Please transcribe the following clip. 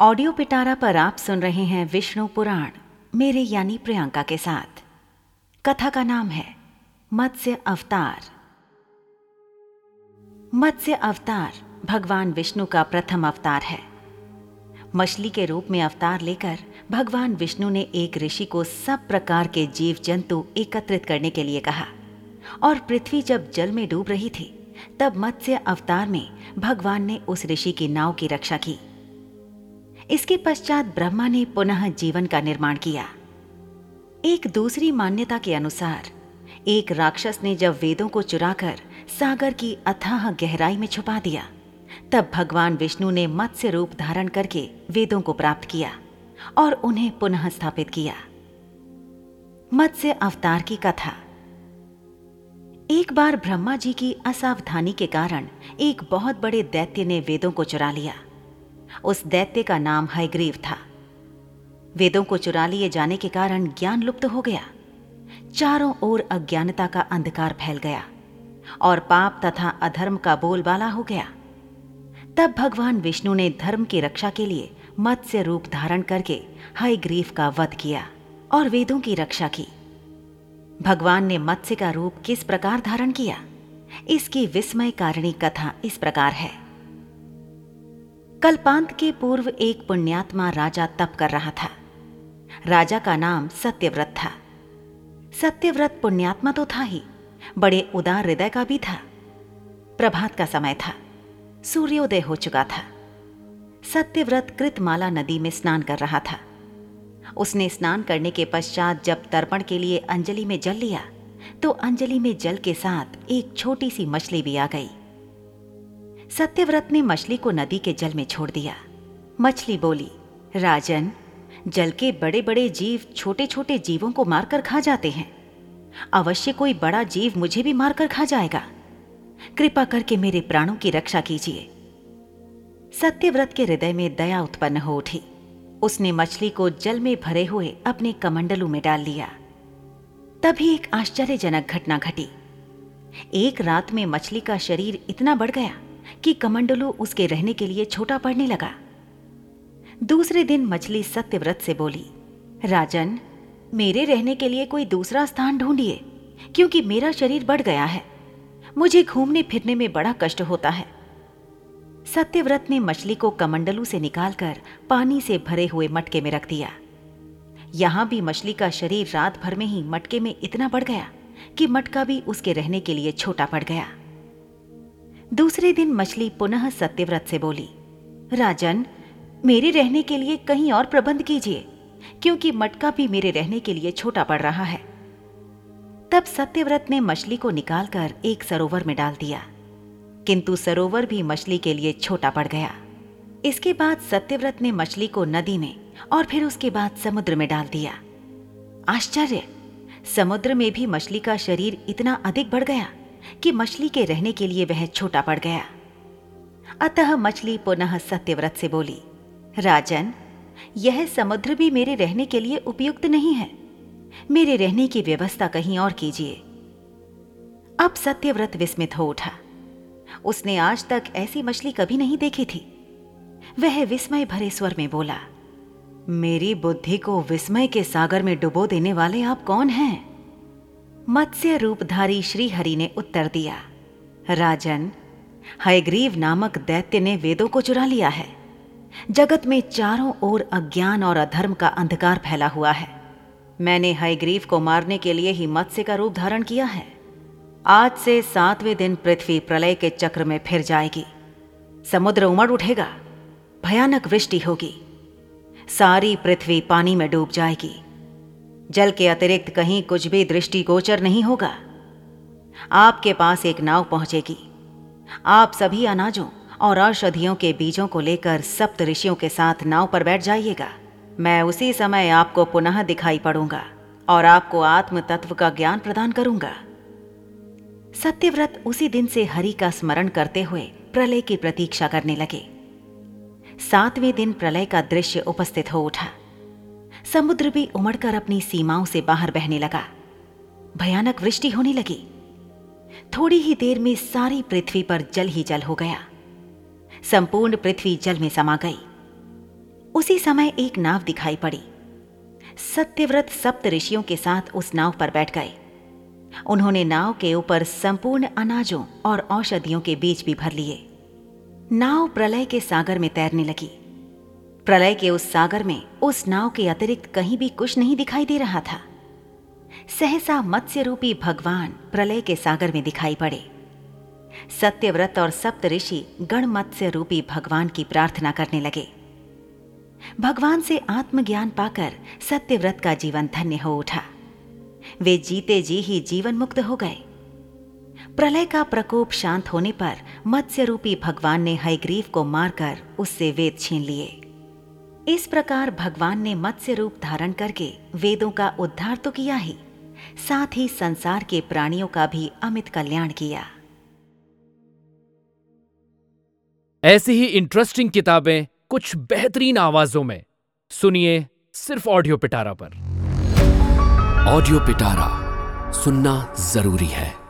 Audio पिटारा पर आप सुन रहे हैं विष्णु पुराण, मेरे यानी प्रियंका के साथ। कथा का नाम है, मत्स्य अवतार। मत्स्य अवतार भगवान विष्णु का प्रथम अवतार है। मछली के रूप में अवतार लेकर भगवान विष्णु ने एक ऋषि को सब प्रकार के जीव जंतु एकत्रित करने के लिए कहा। और पृथ्वी जब जल में डूब रही थी, तब मत्स्य अवतार में भगवान ने उस ऋषि की नाव की रक्षा की। इसके पश्चात ब्रह्मा ने पुनः जीवन का निर्माण किया। एक दूसरी मान्यता के अनुसार, एक राक्षस ने जब वेदों को चुराकर सागर की अथाह गहराई में छुपा दिया, तब भगवान विष्णु ने मत्स्य रूप धारण करके वेदों को प्राप्त किया और उन्हें पुनः स्थापित किया। मत्स्य अवतार की कथा। एक बार ब्रह्मा जी की असावधानी के कारण एक बहुत बड़े दैत्य ने वेदों को चुरा लिया। उस दैत्य का नाम हयग्रीव था। वेदों को चुरा लिए जाने के कारण ज्ञान लुप्त हो गया। चारों ओर अज्ञानता का अंधकार फैल गया और पाप तथा अधर्म का बोलबाला हो गया। तब भगवान विष्णु ने धर्म की रक्षा के लिए मत्स्य रूप धारण करके हयग्रीव का वध किया और वेदों की रक्षा की। भगवान ने मत्स्य का रूप किस प्रकार धारण किया? इसकी विस्मय कारिणी कथा इस प्रकार है। कल्पांत के पूर्व एक पुण्यात्मा राजा तप कर रहा था। राजा का नाम सत्यव्रत था। सत्यव्रत पुण्यात्मा तो था ही, बड़े उदार हृदय का भी था। प्रभात का समय था, सूर्योदय हो चुका था। सत्यव्रत कृतमाला नदी में स्नान कर रहा था। उसने स्नान करने के पश्चात जब तर्पण के लिए अंजलि में जल लिया तो अंजलि में जल के साथ एक छोटी सी मछली भी आ गई। सत्यव्रत ने मछली को नदी के जल में छोड़ दिया। मछली बोली, राजन, जल के बड़े बड़े जीव छोटे छोटे जीवों को मारकर खा जाते हैं। अवश्य कोई बड़ा जीव मुझे भी मारकर खा जाएगा। कृपा करके मेरे प्राणों की रक्षा कीजिए। सत्यव्रत के हृदय में दया उत्पन्न हो उठी। उसने मछली को जल में भरे हुए अपने कमंडलू में डाल लिया। तभी एक आश्चर्यजनक घटना घटी। एक रात में मछली का शरीर इतना बढ़ गया। कि कमंडलू उसके रहने के लिए छोटा पड़ने लगा। दूसरे दिन मछली सत्यव्रत से बोली, राजन, मेरे रहने के लिए कोई दूसरा स्थान ढूंढिए, क्योंकि मेरा शरीर बढ़ गया है। मुझे घूमने फिरने में बड़ा कष्ट होता है। सत्यव्रत ने मछली को कमंडलू से निकालकर पानी से भरे हुए मटके में रख दिया। यहाँ भी मछली का शरीर रात भर में ही मटके में इतना बढ़ गया कि मटका भी उसके रहने के लिए छोटा पड़ गया। दूसरे दिन मछली पुनः सत्यव्रत से बोली, राजन, मेरे रहने के लिए कहीं और प्रबंध कीजिए, क्योंकि मटका भी मेरे रहने के लिए छोटा पड़ रहा है। तब सत्यव्रत ने मछली को निकालकर एक सरोवर में डाल दिया, किंतु सरोवर भी मछली के लिए छोटा पड़ गया। इसके बाद सत्यव्रत ने मछली को नदी में और फिर उसके बाद समुद्र में डाल दिया। आश्चर्य! समुद्र में भी मछली का शरीर इतना अधिक बढ़ गया। कि मछली के रहने के लिए वह छोटा पड़ गया। अतः मछली पुनः सत्यव्रत से बोली, राजन, यह समुद्र भी मेरे रहने के लिए उपयुक्त नहीं है। मेरे रहने की व्यवस्था कहीं और कीजिए। अब सत्यव्रत विस्मित हो उठा। उसने आज तक ऐसी मछली कभी नहीं देखी थी। वह विस्मय भरे स्वर में बोला, मेरी बुद्धि को विस्मय के सागर में डुबो देने वाले आप कौन हैं? मत्स्य रूपधारी श्रीहरि ने उत्तर दिया राजन हयग्रीव नामक दैत्य ने वेदों को चुरा लिया है जगत में चारों ओर अज्ञान और अधर्म का अंधकार फैला हुआ है मैंने हयग्रीव को मारने के लिए ही मत्स्य का रूप धारण किया है आज से सातवें दिन पृथ्वी प्रलय के चक्र में फिर जाएगी समुद्र उमड़ उठेगा भयानक वृष्टि होगी सारी पृथ्वी पानी में डूब जाएगी जल के अतिरिक्त कहीं कुछ भी दृष्टि गोचर नहीं होगा। आपके पास एक नाव पहुंचेगी। आप सभी अनाजों और औषधियों के बीजों को लेकर सप्त ऋषियों के साथ नाव पर बैठ जाइएगा। मैं उसी समय आपको पुनः दिखाई पड़ूँगा और आपको आत्म तत्व का ज्ञान प्रदान करूँगा। सत्यव्रत उसी दिन से हरि का स्मरण करते हुए प्रलय की प्रतीक्षा करने लगे। सातवें दिन प्रलय का दृश्य उपस्थित हो उठा। समुद्र भी उमड़कर अपनी सीमाओं से बाहर बहने लगा। भयानक वृष्टि होने लगी। थोड़ी ही देर में सारी पृथ्वी पर जल ही जल हो गया। संपूर्ण पृथ्वी जल में समा गई। उसी समय एक नाव दिखाई पड़ी। सत्यव्रत सप्त ऋषियों के साथ उस नाव पर बैठ गए। उन्होंने नाव के ऊपर संपूर्ण अनाजों और औषधियों के बीज भी भर लिए। नाव प्रलय के सागर में तैरने लगी। प्रलय के उस सागर में उस नाव के अतिरिक्त कहीं भी कुछ नहीं दिखाई दे रहा था। सहसा मत्स्य रूपी भगवान प्रलय के सागर में दिखाई पड़े। सत्यव्रत और सप्त ऋषि गण मत्स्य रूपी भगवान की प्रार्थना करने लगे। भगवान से आत्मज्ञान पाकर सत्यव्रत का जीवन धन्य हो उठा। वे जीते जी ही जीवन मुक्त हो गए। प्रलय का प्रकोप शांत होने पर मत्स्य रूपी भगवान ने हयग्रीव को मारकर उससे वेद छीन लिए। इस प्रकार भगवान ने मत्स्य रूप धारण करके वेदों का उद्धार तो किया ही साथ ही संसार के प्राणियों का भी अमित कल्याण किया। ऐसी ही इंटरेस्टिंग किताबें कुछ बेहतरीन आवाजों में। सुनिए सिर्फ़ ऑडियो पिटारा पर। ऑडियो पिटारा सुनना ज़रूरी है।